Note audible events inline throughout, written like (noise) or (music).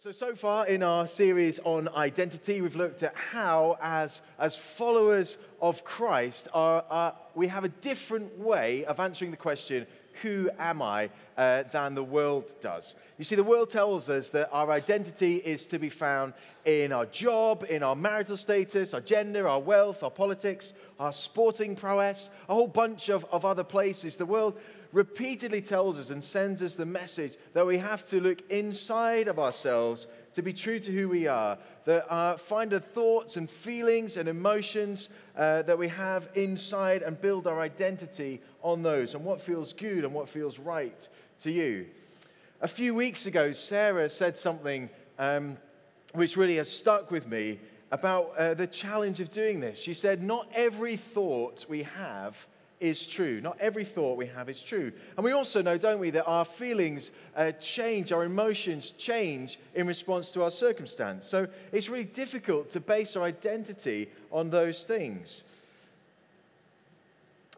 So, so, far in our series on identity, we've looked at how, as, as followers of Christ, are, are, we have a different way of answering the question, Who am I, uh, than the world does. You see, the world tells us that our identity is to be found in our job, in our marital status, our gender, our wealth, our politics, our sporting prowess, a whole bunch of, of other places. The world repeatedly tells us and sends us the message that we have to look inside of ourselves to be true to who we are, that uh, find the thoughts and feelings and emotions uh, that we have inside and build our identity on those and what feels good and what feels right to you. A few weeks ago, Sarah said something um, which really has stuck with me about uh, the challenge of doing this. She said, Not every thought we have is true. Not every thought we have is true. And we also know, don't we, that our feelings uh, change, our emotions change in response to our circumstance. So it's really difficult to base our identity on those things.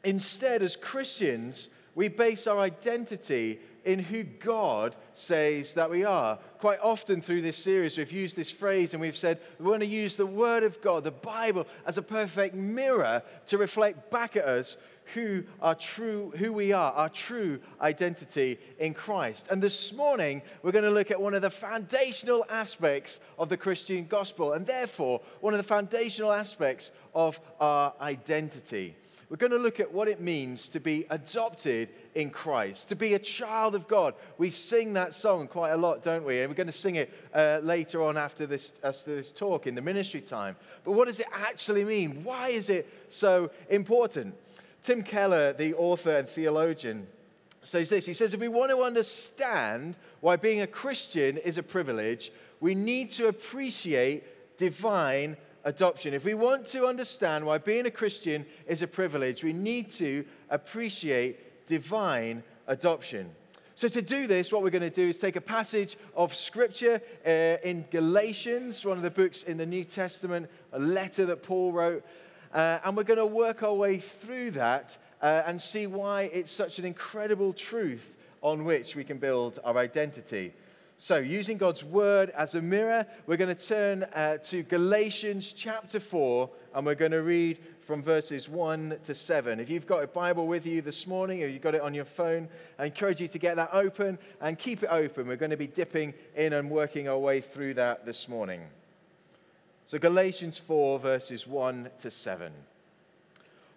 Instead, as Christians, we base our identity in who God says that we are. Quite often through this series, we've used this phrase and we've said we want to use the Word of God, the Bible, as a perfect mirror to reflect back at us who our true who we are our true identity in Christ. And this morning we're going to look at one of the foundational aspects of the Christian gospel and therefore one of the foundational aspects of our identity. We're going to look at what it means to be adopted in Christ, to be a child of God. We sing that song quite a lot, don't we? And we're going to sing it uh, later on after this, after this talk in the ministry time. But what does it actually mean? Why is it so important? Tim Keller, the author and theologian, says this. He says, if we want to understand why being a Christian is a privilege, we need to appreciate divine adoption. If we want to understand why being a Christian is a privilege, we need to appreciate divine adoption. So, to do this, what we're going to do is take a passage of scripture uh, in Galatians, one of the books in the New Testament, a letter that Paul wrote, uh, and we're going to work our way through that uh, and see why it's such an incredible truth on which we can build our identity. So, using God's word as a mirror, we're going to turn uh, to Galatians chapter 4 and we're going to read from verses 1 to 7. If you've got a Bible with you this morning or you've got it on your phone, I encourage you to get that open and keep it open. We're going to be dipping in and working our way through that this morning. So, Galatians 4, verses 1 to 7.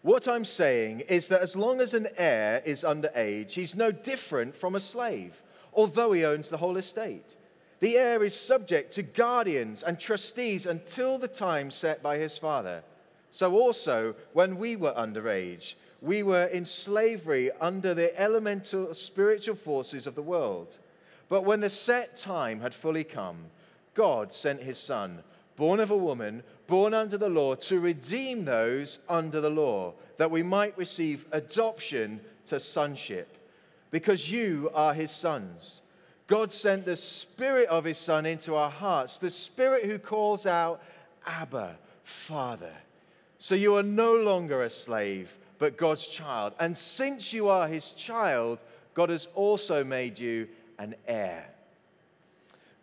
What I'm saying is that as long as an heir is under age, he's no different from a slave, although he owns the whole estate. The heir is subject to guardians and trustees until the time set by his father. So, also, when we were underage, we were in slavery under the elemental spiritual forces of the world. But when the set time had fully come, God sent his son born of a woman, born under the law, to redeem those under the law, that we might receive adoption to sonship. Because you are his sons. God sent the Spirit of his Son into our hearts, the Spirit who calls out, Abba, Father. So you are no longer a slave, but God's child. And since you are his child, God has also made you an heir.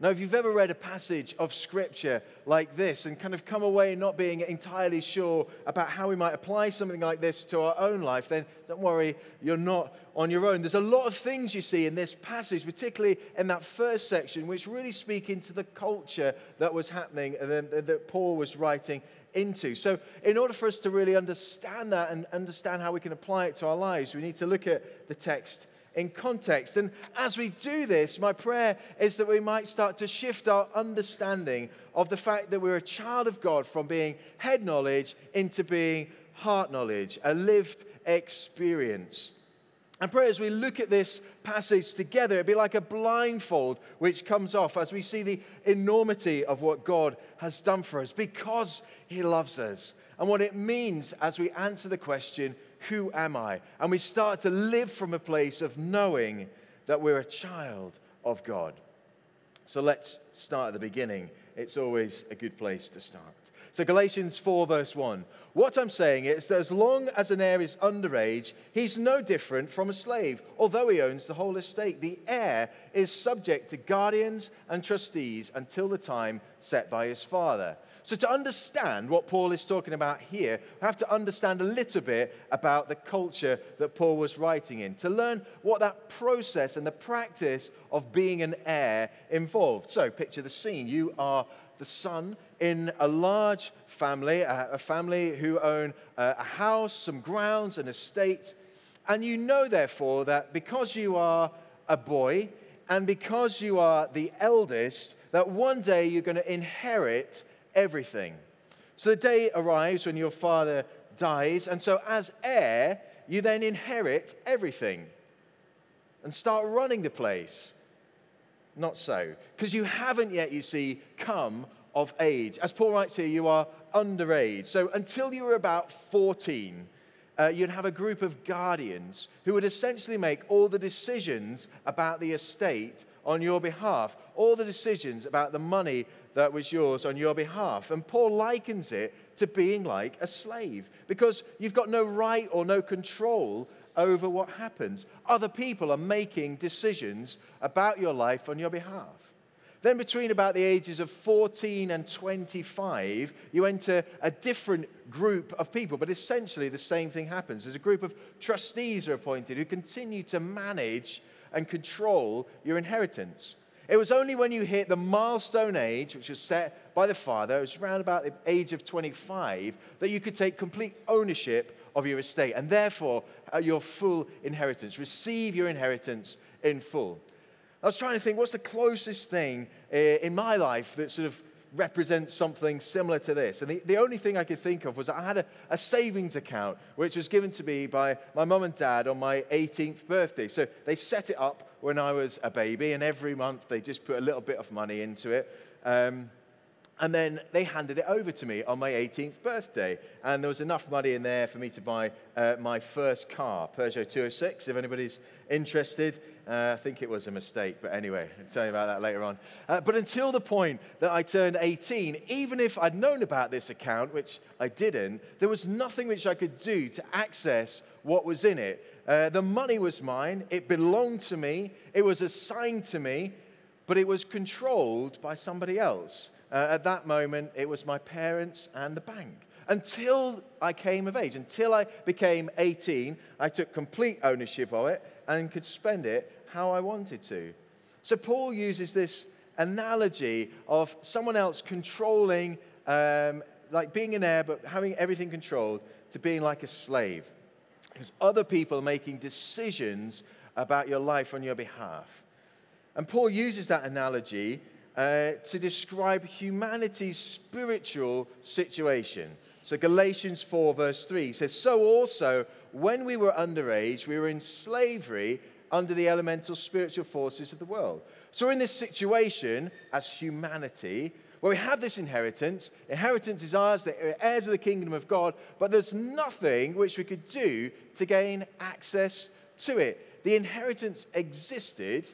Now, if you've ever read a passage of scripture like this and kind of come away not being entirely sure about how we might apply something like this to our own life, then don't worry, you're not on your own. There's a lot of things you see in this passage, particularly in that first section, which really speak into the culture that was happening uh, and that Paul was writing into. So, in order for us to really understand that and understand how we can apply it to our lives, we need to look at the text in context. And as we do this, my prayer is that we might start to shift our understanding of the fact that we're a child of God from being head knowledge into being heart knowledge, a lived experience. And pray as we look at this passage together, it'd be like a blindfold which comes off as we see the enormity of what God has done for us because He loves us and what it means as we answer the question, Who am I? And we start to live from a place of knowing that we're a child of God. So let's start at the beginning. It's always a good place to start. So, Galatians 4, verse 1. What I'm saying is that as long as an heir is underage, he's no different from a slave, although he owns the whole estate. The heir is subject to guardians and trustees until the time set by his father. So, to understand what Paul is talking about here, we have to understand a little bit about the culture that Paul was writing in, to learn what that process and the practice of being an heir involved. So, picture the scene. You are the son in a large family, a, family who own a house, some grounds, an estate. And you know, therefore, that because you are a boy and because you are the eldest, that one day you're going to inherit everything. So the day arrives when your father dies, and so as heir, you then inherit everything and start running the place. Not so, because you haven't yet, you see, come of age. As Paul writes here, you are underage. So until you were about 14, uh, you'd have a group of guardians who would essentially make all the decisions about the estate on your behalf, all the decisions about the money that was yours on your behalf. And Paul likens it to being like a slave because you've got no right or no control over what happens. Other people are making decisions about your life on your behalf. Then, between about the ages of 14 and 25, you enter a different group of people, but essentially the same thing happens. There's a group of trustees are appointed who continue to manage and control your inheritance. It was only when you hit the milestone age, which was set by the father, it was around about the age of 25, that you could take complete ownership of your estate and therefore uh, your full inheritance. Receive your inheritance in full. I was trying to think what's the closest thing uh, in my life that sort of represents something similar to this. And the, the only thing I could think of was I had a, a savings account which was given to me by my mum and dad on my 18th birthday. So they set it up when I was a baby, and every month they just put a little bit of money into it. Um, and then they handed it over to me on my 18th birthday. And there was enough money in there for me to buy uh, my first car, Peugeot 206, if anybody's interested. Uh, I think it was a mistake, but anyway, I'll tell you about that later on. Uh, but until the point that I turned 18, even if I'd known about this account, which I didn't, there was nothing which I could do to access what was in it. Uh, the money was mine, it belonged to me, it was assigned to me, but it was controlled by somebody else. Uh, at that moment, it was my parents and the bank. Until I came of age, until I became 18, I took complete ownership of it and could spend it how I wanted to. So Paul uses this analogy of someone else controlling, um, like being an heir, but having everything controlled, to being like a slave. Because other people are making decisions about your life on your behalf. And Paul uses that analogy uh, to describe humanity's spiritual situation. So, Galatians 4, verse 3 says, So also, when we were underage, we were in slavery under the elemental spiritual forces of the world. So, we're in this situation as humanity where we have this inheritance. Inheritance is ours, the heirs of the kingdom of God, but there's nothing which we could do to gain access to it. The inheritance existed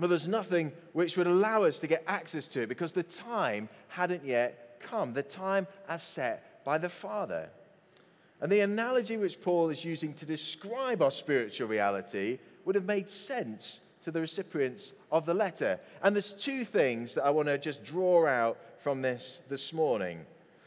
but there's nothing which would allow us to get access to it because the time hadn't yet come, the time as set by the Father. And the analogy which Paul is using to describe our spiritual reality would have made sense to the recipients of the letter. And there's two things that I want to just draw out from this this morning.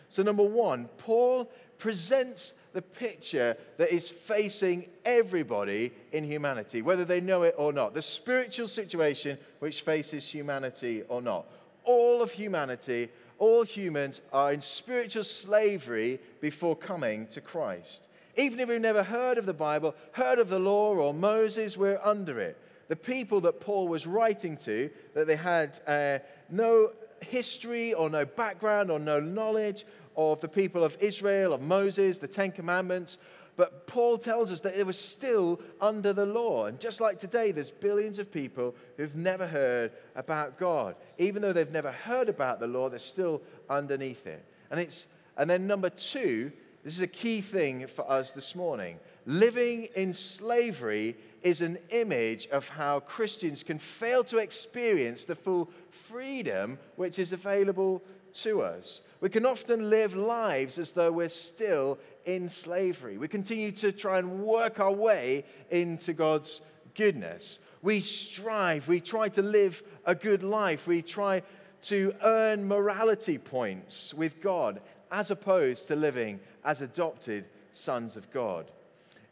So, number one, Paul presents the picture that is facing everybody in humanity, whether they know it or not. The spiritual situation which faces humanity or not. All of humanity, all humans are in spiritual slavery before coming to Christ. Even if we've never heard of the Bible, heard of the law or Moses, we're under it. The people that Paul was writing to, that they had uh, no history or no background or no knowledge of the people of Israel, of Moses, the Ten Commandments. But Paul tells us that it was still under the law. And just like today, there's billions of people who've never heard about God. Even though they've never heard about the law, they're still underneath it. And, it's, and then, number two, This is a key thing for us this morning. Living in slavery is an image of how Christians can fail to experience the full freedom which is available to us. We can often live lives as though we're still in slavery. We continue to try and work our way into God's goodness. We strive, we try to live a good life, we try to earn morality points with God as opposed to living as adopted sons of God.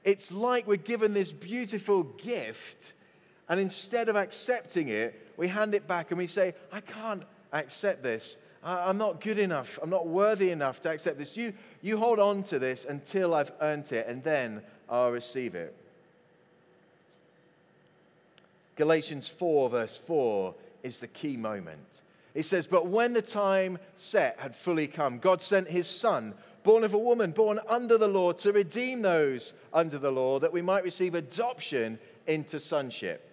It's like we're given this beautiful gift, and instead of accepting it, we hand it back and we say, I can't accept this. I'm not good enough. I'm not worthy enough to accept this. You, you hold on to this until I've earned it, and then I'll receive it. Galatians 4, verse 4, is the key moment. It says, But when the time set had fully come, God sent his Son, born of a woman, born under the law, to redeem those under the law, that we might receive adoption into sonship.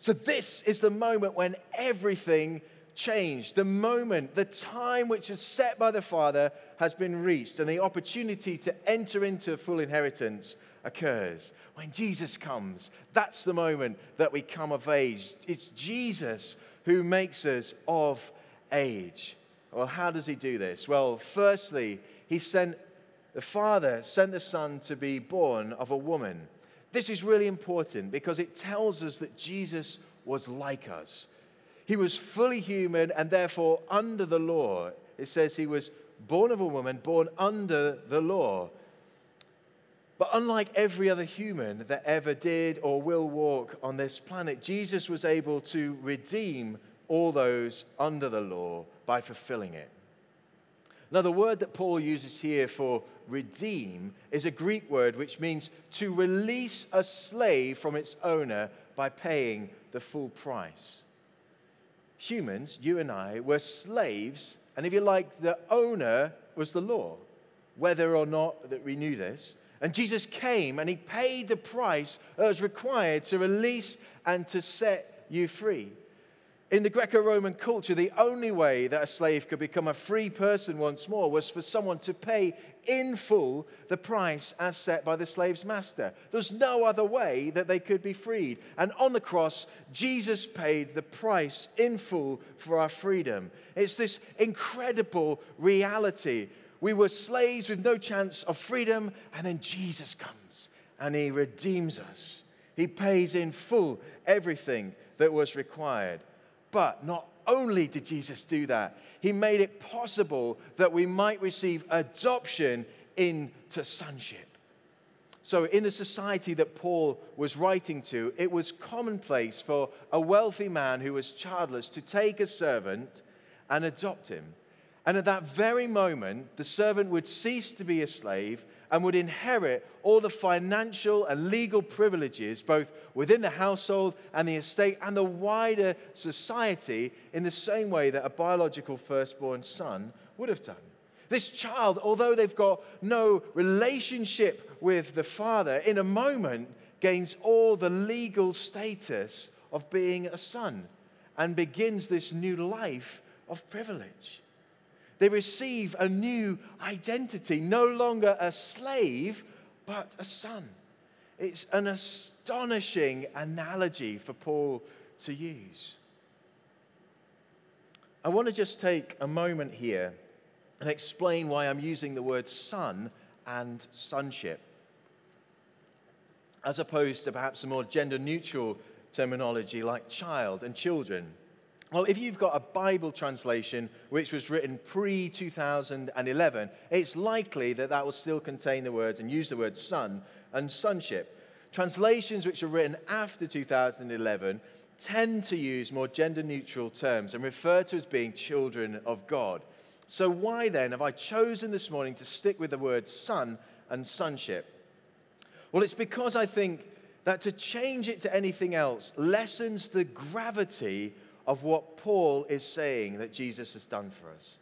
So, this is the moment when everything changed. The moment, the time which is set by the Father has been reached, and the opportunity to enter into full inheritance occurs. When Jesus comes, that's the moment that we come of age. It's Jesus who makes us of age. Well, how does he do this? Well, firstly, he sent the Father sent the Son to be born of a woman. This is really important because it tells us that Jesus was like us. He was fully human and therefore under the law. It says he was born of a woman, born under the law. But unlike every other human that ever did or will walk on this planet, Jesus was able to redeem all those under the law by fulfilling it. Now, the word that Paul uses here for redeem is a Greek word which means to release a slave from its owner by paying the full price. Humans, you and I, were slaves, and if you like, the owner was the law, whether or not that we knew this. And Jesus came and he paid the price that was required to release and to set you free. In the Greco Roman culture, the only way that a slave could become a free person once more was for someone to pay in full the price as set by the slave's master. There's no other way that they could be freed. And on the cross, Jesus paid the price in full for our freedom. It's this incredible reality. We were slaves with no chance of freedom, and then Jesus comes and he redeems us. He pays in full everything that was required. But not only did Jesus do that, he made it possible that we might receive adoption into sonship. So, in the society that Paul was writing to, it was commonplace for a wealthy man who was childless to take a servant and adopt him. And at that very moment, the servant would cease to be a slave and would inherit all the financial and legal privileges, both within the household and the estate and the wider society, in the same way that a biological firstborn son would have done. This child, although they've got no relationship with the father, in a moment gains all the legal status of being a son and begins this new life of privilege. They receive a new identity, no longer a slave, but a son. It's an astonishing analogy for Paul to use. I want to just take a moment here and explain why I'm using the word son and sonship, as opposed to perhaps a more gender neutral terminology like child and children. Well, if you've got a Bible translation which was written pre 2011, it's likely that that will still contain the words and use the word son and sonship. Translations which are written after 2011 tend to use more gender neutral terms and refer to as being children of God. So, why then have I chosen this morning to stick with the word son and sonship? Well, it's because I think that to change it to anything else lessens the gravity of what Paul is saying that Jesus has done for us.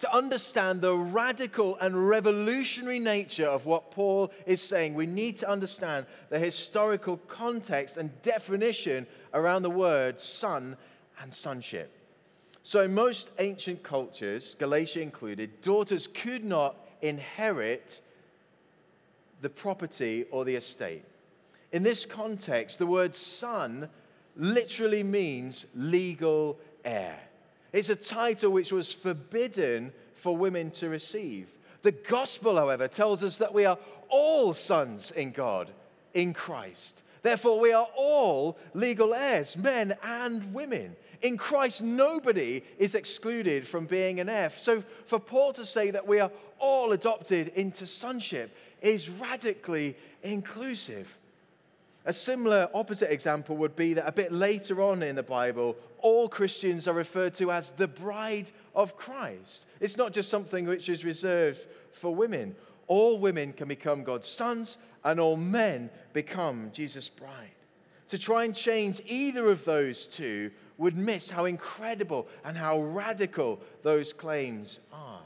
To understand the radical and revolutionary nature of what Paul is saying, we need to understand the historical context and definition around the word son and sonship. So, in most ancient cultures, Galatia included, daughters could not inherit the property or the estate. In this context, the word son literally means legal heir. It's a title which was forbidden for women to receive. The gospel, however, tells us that we are all sons in God in Christ. Therefore, we are all legal heirs, men and women. In Christ, nobody is excluded from being an heir. So, for Paul to say that we are all adopted into sonship is radically inclusive. A similar opposite example would be that a bit later on in the Bible, all Christians are referred to as the bride of Christ. It's not just something which is reserved for women. All women can become God's sons, and all men become Jesus' bride. To try and change either of those two would miss how incredible and how radical those claims are.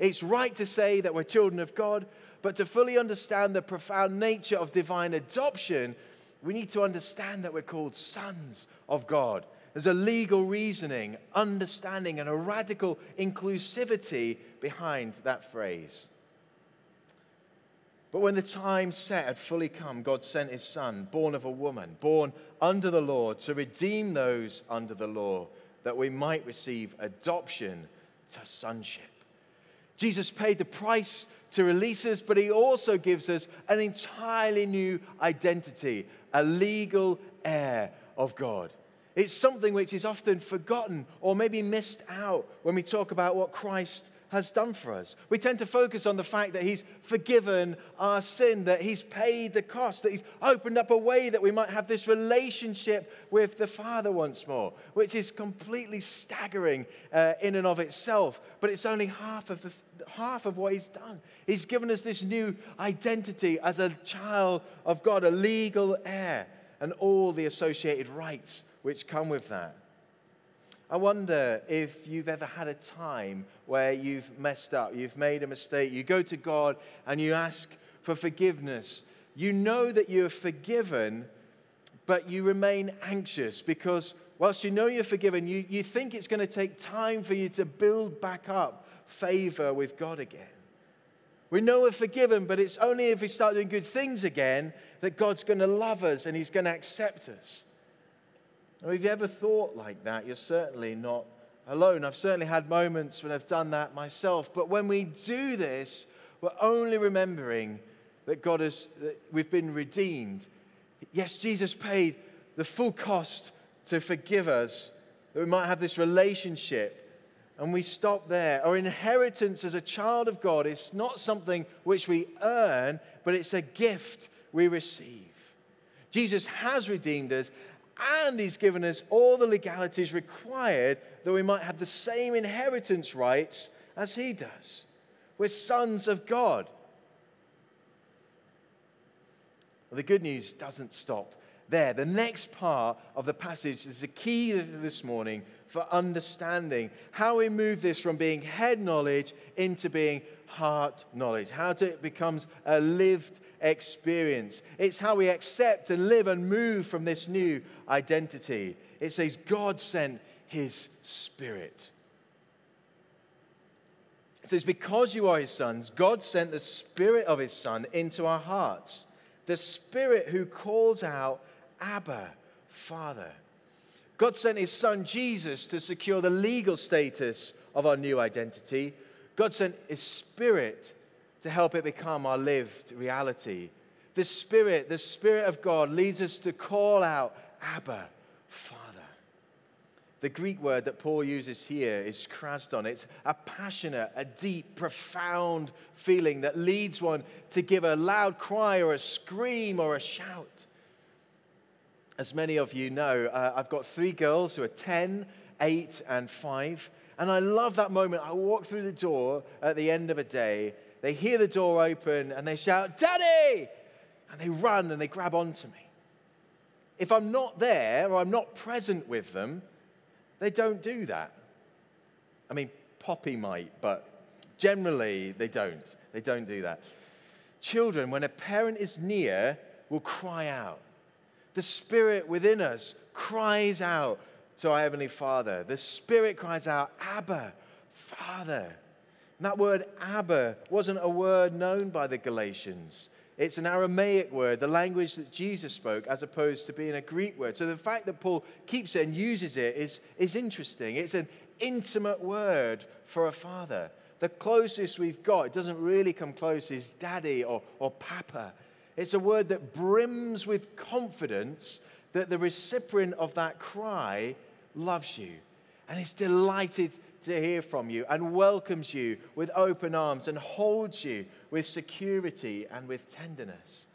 It's right to say that we're children of God, but to fully understand the profound nature of divine adoption, we need to understand that we're called sons of God. There's a legal reasoning, understanding, and a radical inclusivity behind that phrase. But when the time set had fully come, God sent his son, born of a woman, born under the law, to redeem those under the law, that we might receive adoption to sonship. Jesus paid the price to release us, but he also gives us an entirely new identity, a legal heir of God. It's something which is often forgotten or maybe missed out when we talk about what Christ has done for us. We tend to focus on the fact that He's forgiven our sin, that He's paid the cost, that He's opened up a way that we might have this relationship with the Father once more, which is completely staggering uh, in and of itself. But it's only half of, the, half of what He's done. He's given us this new identity as a child of God, a legal heir, and all the associated rights which come with that. I wonder if you've ever had a time where you've messed up, you've made a mistake. You go to God and you ask for forgiveness. You know that you're forgiven, but you remain anxious because, whilst you know you're forgiven, you, you think it's going to take time for you to build back up favor with God again. We know we're forgiven, but it's only if we start doing good things again that God's going to love us and He's going to accept us. Now, if you ever thought like that, you're certainly not alone. I've certainly had moments when I've done that myself. But when we do this, we're only remembering that God has, that we've been redeemed. Yes, Jesus paid the full cost to forgive us, that we might have this relationship. And we stop there. Our inheritance as a child of God is not something which we earn, but it's a gift we receive. Jesus has redeemed us, and He's given us all the legalities required that we might have the same inheritance rights as He does. We're sons of God. Well, the good news doesn't stop there. The next part of the passage is the key this morning for understanding how we move this from being head knowledge into being heart knowledge, how it becomes a lived experience. It's how we accept and live and move from this new identity. It says, God sent his spirit. It says, Because you are his sons, God sent the spirit of his son into our hearts, the spirit who calls out, Abba, Father. God sent his son Jesus to secure the legal status of our new identity God sent His Spirit to help it become our lived reality. The Spirit, the Spirit of God, leads us to call out, Abba, Father. The Greek word that Paul uses here is krasdon. It's a passionate, a deep, profound feeling that leads one to give a loud cry or a scream or a shout. As many of you know, uh, I've got three girls who are 10, 8, and 5. And I love that moment. I walk through the door at the end of a day. They hear the door open and they shout, Daddy! And they run and they grab onto me. If I'm not there or I'm not present with them, they don't do that. I mean, Poppy might, but generally they don't. They don't do that. Children, when a parent is near, will cry out. The spirit within us cries out to our Heavenly Father. The Spirit cries out, Abba, Father. And that word Abba wasn't a word known by the Galatians. It's an Aramaic word, the language that Jesus spoke, as opposed to being a Greek word. So the fact that Paul keeps it and uses it is, is interesting. It's an intimate word for a father. The closest we've got, it doesn't really come close, is daddy or, or papa. It's a word that brims with confidence that the recipient of that cry loves you and is delighted to hear from you and welcomes you with open arms and holds you with security and with tenderness.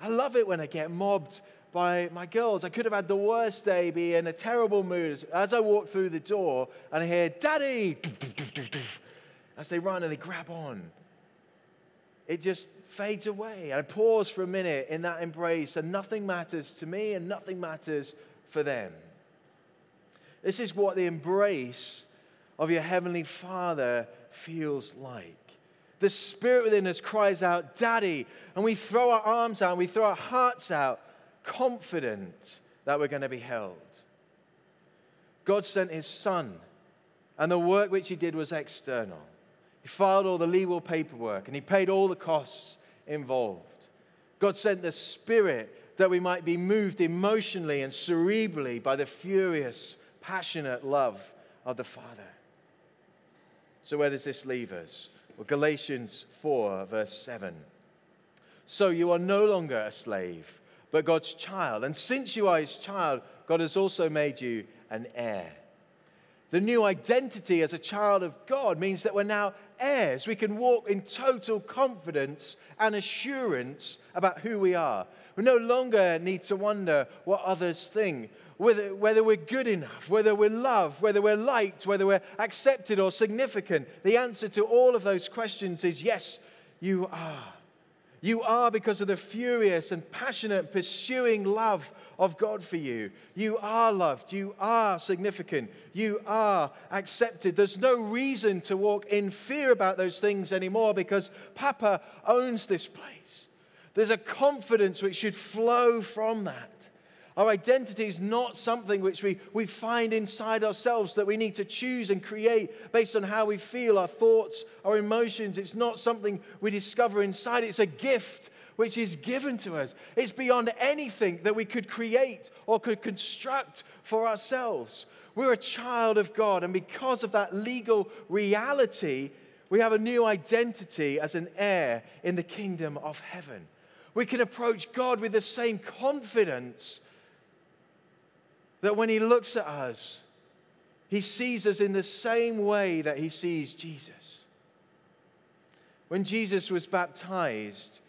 I love it when I get mobbed by my girls. I could have had the worst day, be in a terrible mood as I walk through the door and I hear, Daddy! (laughs) As they run and they grab on. It just fades away. And I pause for a minute in that embrace, and nothing matters to me and nothing matters for them. This is what the embrace of your Heavenly Father feels like. The Spirit within us cries out, Daddy, and we throw our arms out, and we throw our hearts out, confident that we're going to be held. God sent His Son, and the work which He did was external. He filed all the legal paperwork, and He paid all the costs involved. God sent the Spirit that we might be moved emotionally and cerebrally by the furious, passionate love of the Father. So, where does this leave us? Well, Galatians 4, verse 7. So you are no longer a slave, but God's child. And since you are his child, God has also made you an heir. The new identity as a child of God means that we're now heirs. We can walk in total confidence and assurance about who we are. We no longer need to wonder what others think whether, whether we're good enough, whether we're loved, whether we're liked, whether we're accepted or significant. The answer to all of those questions is yes, you are. You are because of the furious and passionate pursuing love of God for you. You are loved. You are significant. You are accepted. There's no reason to walk in fear about those things anymore because Papa owns this place. There's a confidence which should flow from that. Our identity is not something which we, we find inside ourselves that we need to choose and create based on how we feel, our thoughts, our emotions. It's not something we discover inside. It's a gift which is given to us. It's beyond anything that we could create or could construct for ourselves. We're a child of God, and because of that legal reality, we have a new identity as an heir in the kingdom of heaven. We can approach God with the same confidence that when he looks at us, he sees us in the same way that he sees Jesus. When Jesus was baptized,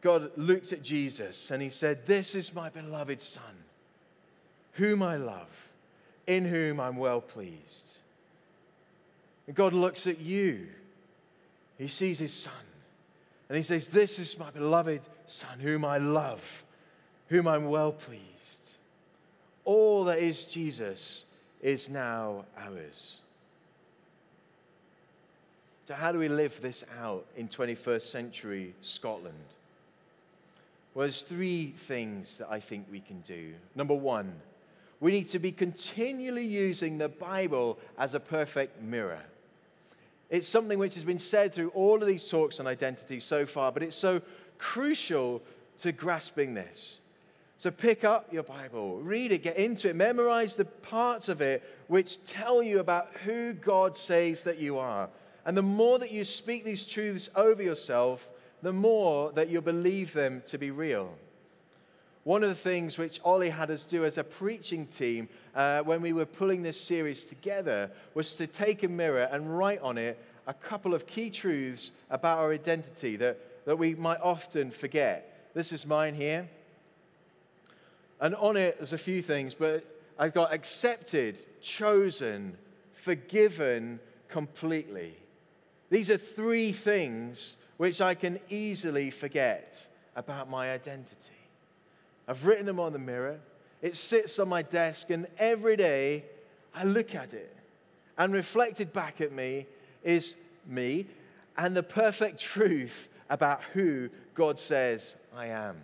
God looked at Jesus and he said, This is my beloved Son, whom I love, in whom I'm well pleased. And God looks at you, he sees his Son, and he says, This is my beloved Son, whom I love, whom I'm well pleased all that is Jesus is now ours. So, how do we live this out in 21st century Scotland? Well, there's three things that I think we can do. Number one, we need to be continually using the Bible as a perfect mirror. It's something which has been said through all of these talks on identity so far, but it's so crucial to grasping this. So pick up your Bible, read it, get into it, memorize the parts of it which tell you about who God says that you are. And the more that you speak these truths over yourself, the more that you'll believe them to be real. One of the things which Ollie had us do as a preaching team uh, when we were pulling this series together was to take a mirror and write on it a couple of key truths about our identity that, that we might often forget. This is mine here. And on it, there's a few things, but I've got accepted, chosen, forgiven completely. These are three things which I can easily forget about my identity. I've written them on the mirror. It sits on my desk, and every day I look at it. And reflected back at me is me and the perfect truth about who God says I am.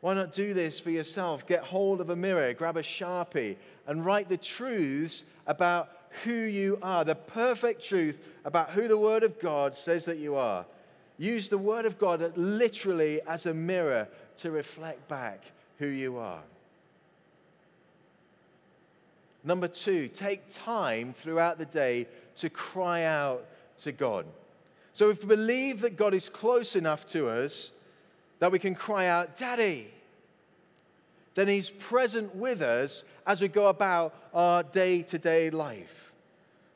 Why not do this for yourself? Get hold of a mirror, grab a sharpie, and write the truths about who you are, the perfect truth about who the Word of God says that you are. Use the Word of God literally as a mirror to reflect back who you are. Number two, take time throughout the day to cry out to God. So if we believe that God is close enough to us that we can cry out, Daddy, then He's present with us as we go about our day to day life.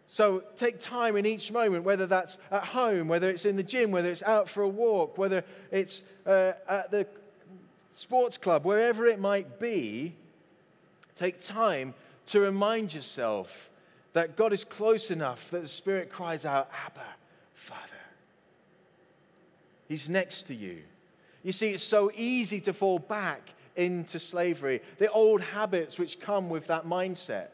So take time in each moment, whether that's at home, whether it's in the gym, whether it's out for a walk, whether it's uh, at the sports club, wherever it might be, take time to remind yourself that God is close enough that the Spirit cries out, Abba, Father. He's next to you. You see, it's so easy to fall back into slavery, the old habits which come with that mindset.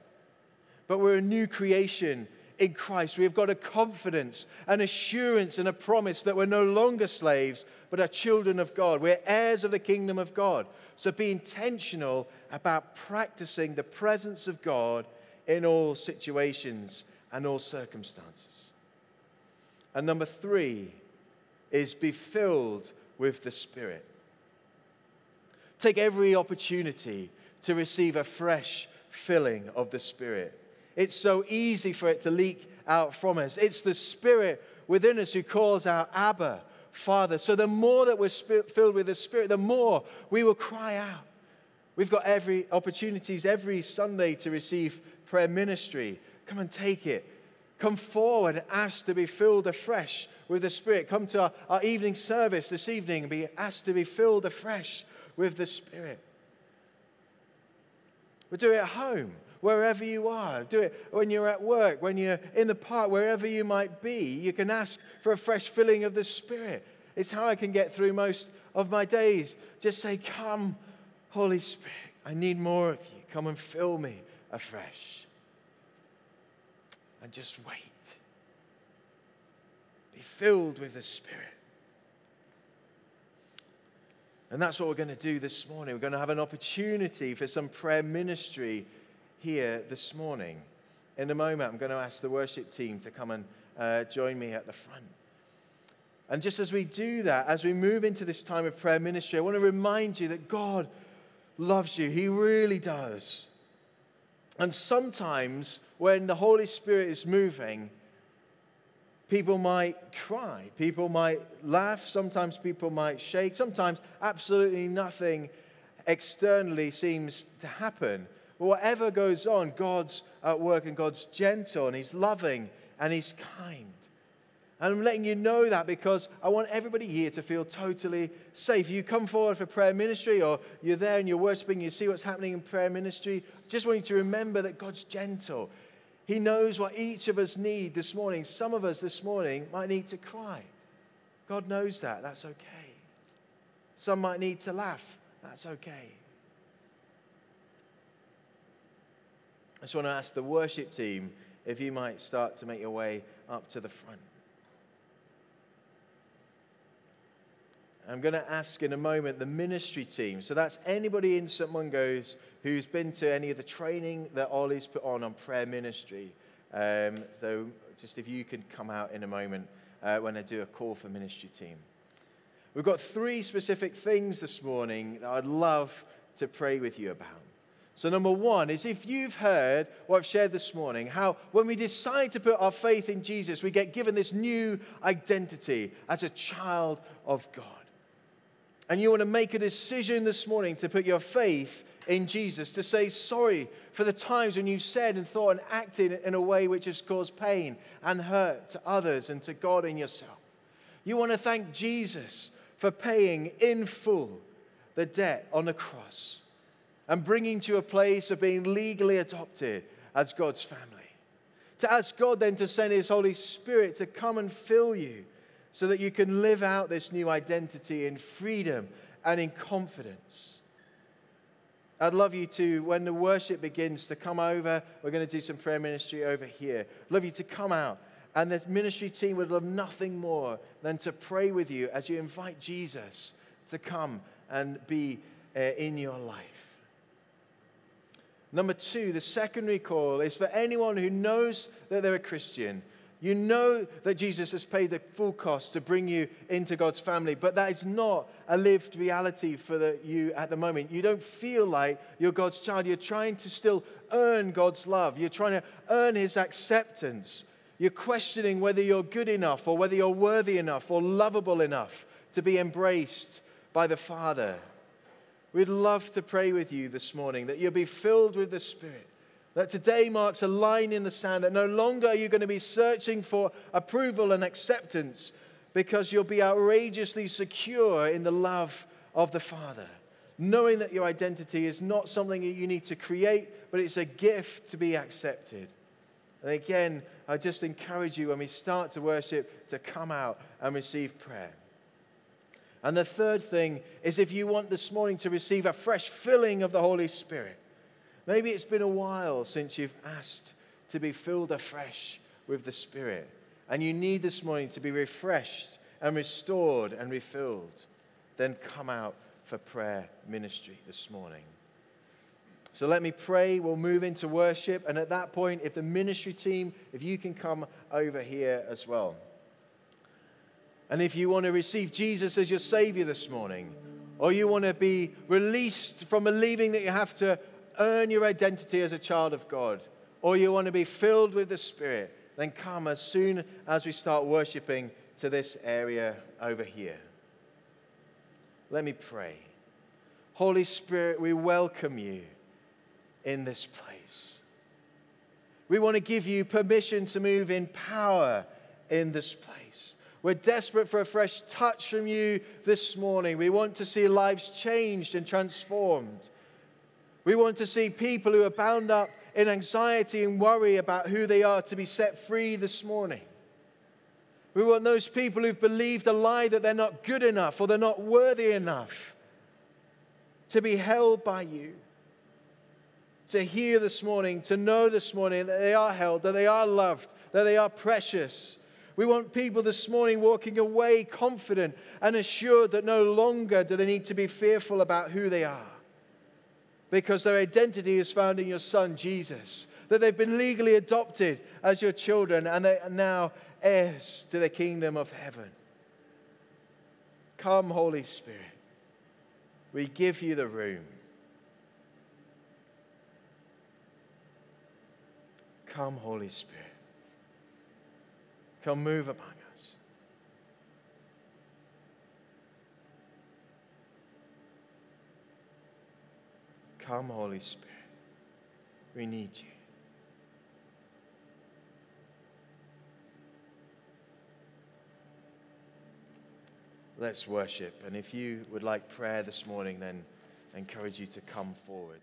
But we're a new creation in Christ. We have got a confidence, an assurance, and a promise that we're no longer slaves, but are children of God. We're heirs of the kingdom of God. So be intentional about practicing the presence of God in all situations and all circumstances. And number three is be filled with the Spirit. Take every opportunity to receive a fresh filling of the Spirit. It's so easy for it to leak out from us. It's the Spirit within us who calls out, Abba, Father. So the more that we're filled with the Spirit, the more we will cry out. We've got every opportunities every Sunday to receive prayer ministry. Come and take it. Come forward and ask to be filled afresh with the Spirit. Come to our, our evening service this evening and be asked to be filled afresh with the Spirit. We'll do it at home, wherever you are. Do it when you're at work, when you're in the park, wherever you might be. You can ask for a fresh filling of the Spirit. It's how I can get through most of my days. Just say, Come, Holy Spirit, I need more of you. Come and fill me afresh. And just wait. Be filled with the Spirit. And that's what we're going to do this morning. We're going to have an opportunity for some prayer ministry here this morning. In a moment, I'm going to ask the worship team to come and uh, join me at the front. And just as we do that, as we move into this time of prayer ministry, I want to remind you that God loves you. He really does. And sometimes when the Holy Spirit is moving, People might cry, people might laugh, sometimes people might shake, sometimes absolutely nothing externally seems to happen. But whatever goes on, God's at work and God's gentle and He's loving and He's kind. And I'm letting you know that because I want everybody here to feel totally safe. You come forward for prayer ministry or you're there and you're worshiping, you see what's happening in prayer ministry. Just want you to remember that God's gentle. He knows what each of us need this morning. Some of us this morning might need to cry. God knows that. That's okay. Some might need to laugh. That's okay. I just want to ask the worship team if you might start to make your way up to the front. I'm going to ask in a moment the ministry team. So that's anybody in St. Mungo's who's been to any of the training that Ollie's put on on prayer ministry. Um, so just if you could come out in a moment uh, when I do a call for ministry team. We've got three specific things this morning that I'd love to pray with you about. So, number one is if you've heard what I've shared this morning, how when we decide to put our faith in Jesus, we get given this new identity as a child of God and you want to make a decision this morning to put your faith in Jesus, to say sorry for the times when you've said and thought and acted in a way which has caused pain and hurt to others and to God and yourself. You want to thank Jesus for paying in full the debt on the cross and bringing to a place of being legally adopted as God's family. To ask God then to send His Holy Spirit to come and fill you so that you can live out this new identity in freedom and in confidence. I'd love you to, when the worship begins, to come over. We're going to do some prayer ministry over here. I'd love you to come out. And the ministry team would love nothing more than to pray with you as you invite Jesus to come and be uh, in your life. Number two, the secondary call is for anyone who knows that they're a Christian You know that Jesus has paid the full cost to bring you into God's family, but that is not a lived reality for the, you at the moment. You don't feel like you're God's child. You're trying to still earn God's love, you're trying to earn His acceptance. You're questioning whether you're good enough or whether you're worthy enough or lovable enough to be embraced by the Father. We'd love to pray with you this morning that you'll be filled with the Spirit that today marks a line in the sand, that no longer are you going to be searching for approval and acceptance because you'll be outrageously secure in the love of the Father. Knowing that your identity is not something that you need to create, but it's a gift to be accepted. And again, I just encourage you when we start to worship to come out and receive prayer. And the third thing is if you want this morning to receive a fresh filling of the Holy Spirit, Maybe it's been a while since you've asked to be filled afresh with the Spirit, and you need this morning to be refreshed and restored and refilled. Then come out for prayer ministry this morning. So let me pray. We'll move into worship. And at that point, if the ministry team, if you can come over here as well. And if you want to receive Jesus as your Savior this morning, or you want to be released from believing that you have to earn your identity as a child of God, or you want to be filled with the Spirit, then come as soon as we start worshiping to this area over here. Let me pray. Holy Spirit, we welcome you in this place. We want to give you permission to move in power in this place. We're desperate for a fresh touch from you this morning. We want to see lives changed and transformed. We want to see people who are bound up in anxiety and worry about who they are to be set free this morning. We want those people who've believed a lie that they're not good enough or they're not worthy enough to be held by you. To hear this morning, to know this morning that they are held, that they are loved, that they are precious. We want people this morning walking away confident and assured that no longer do they need to be fearful about who they are because their identity is found in your Son, Jesus. That they've been legally adopted as your children and they are now heirs to the kingdom of heaven. Come, Holy Spirit. We give you the room. Come, Holy Spirit. Come move among Come, Holy Spirit. We need you. Let's worship. And if you would like prayer this morning, then I encourage you to come forward.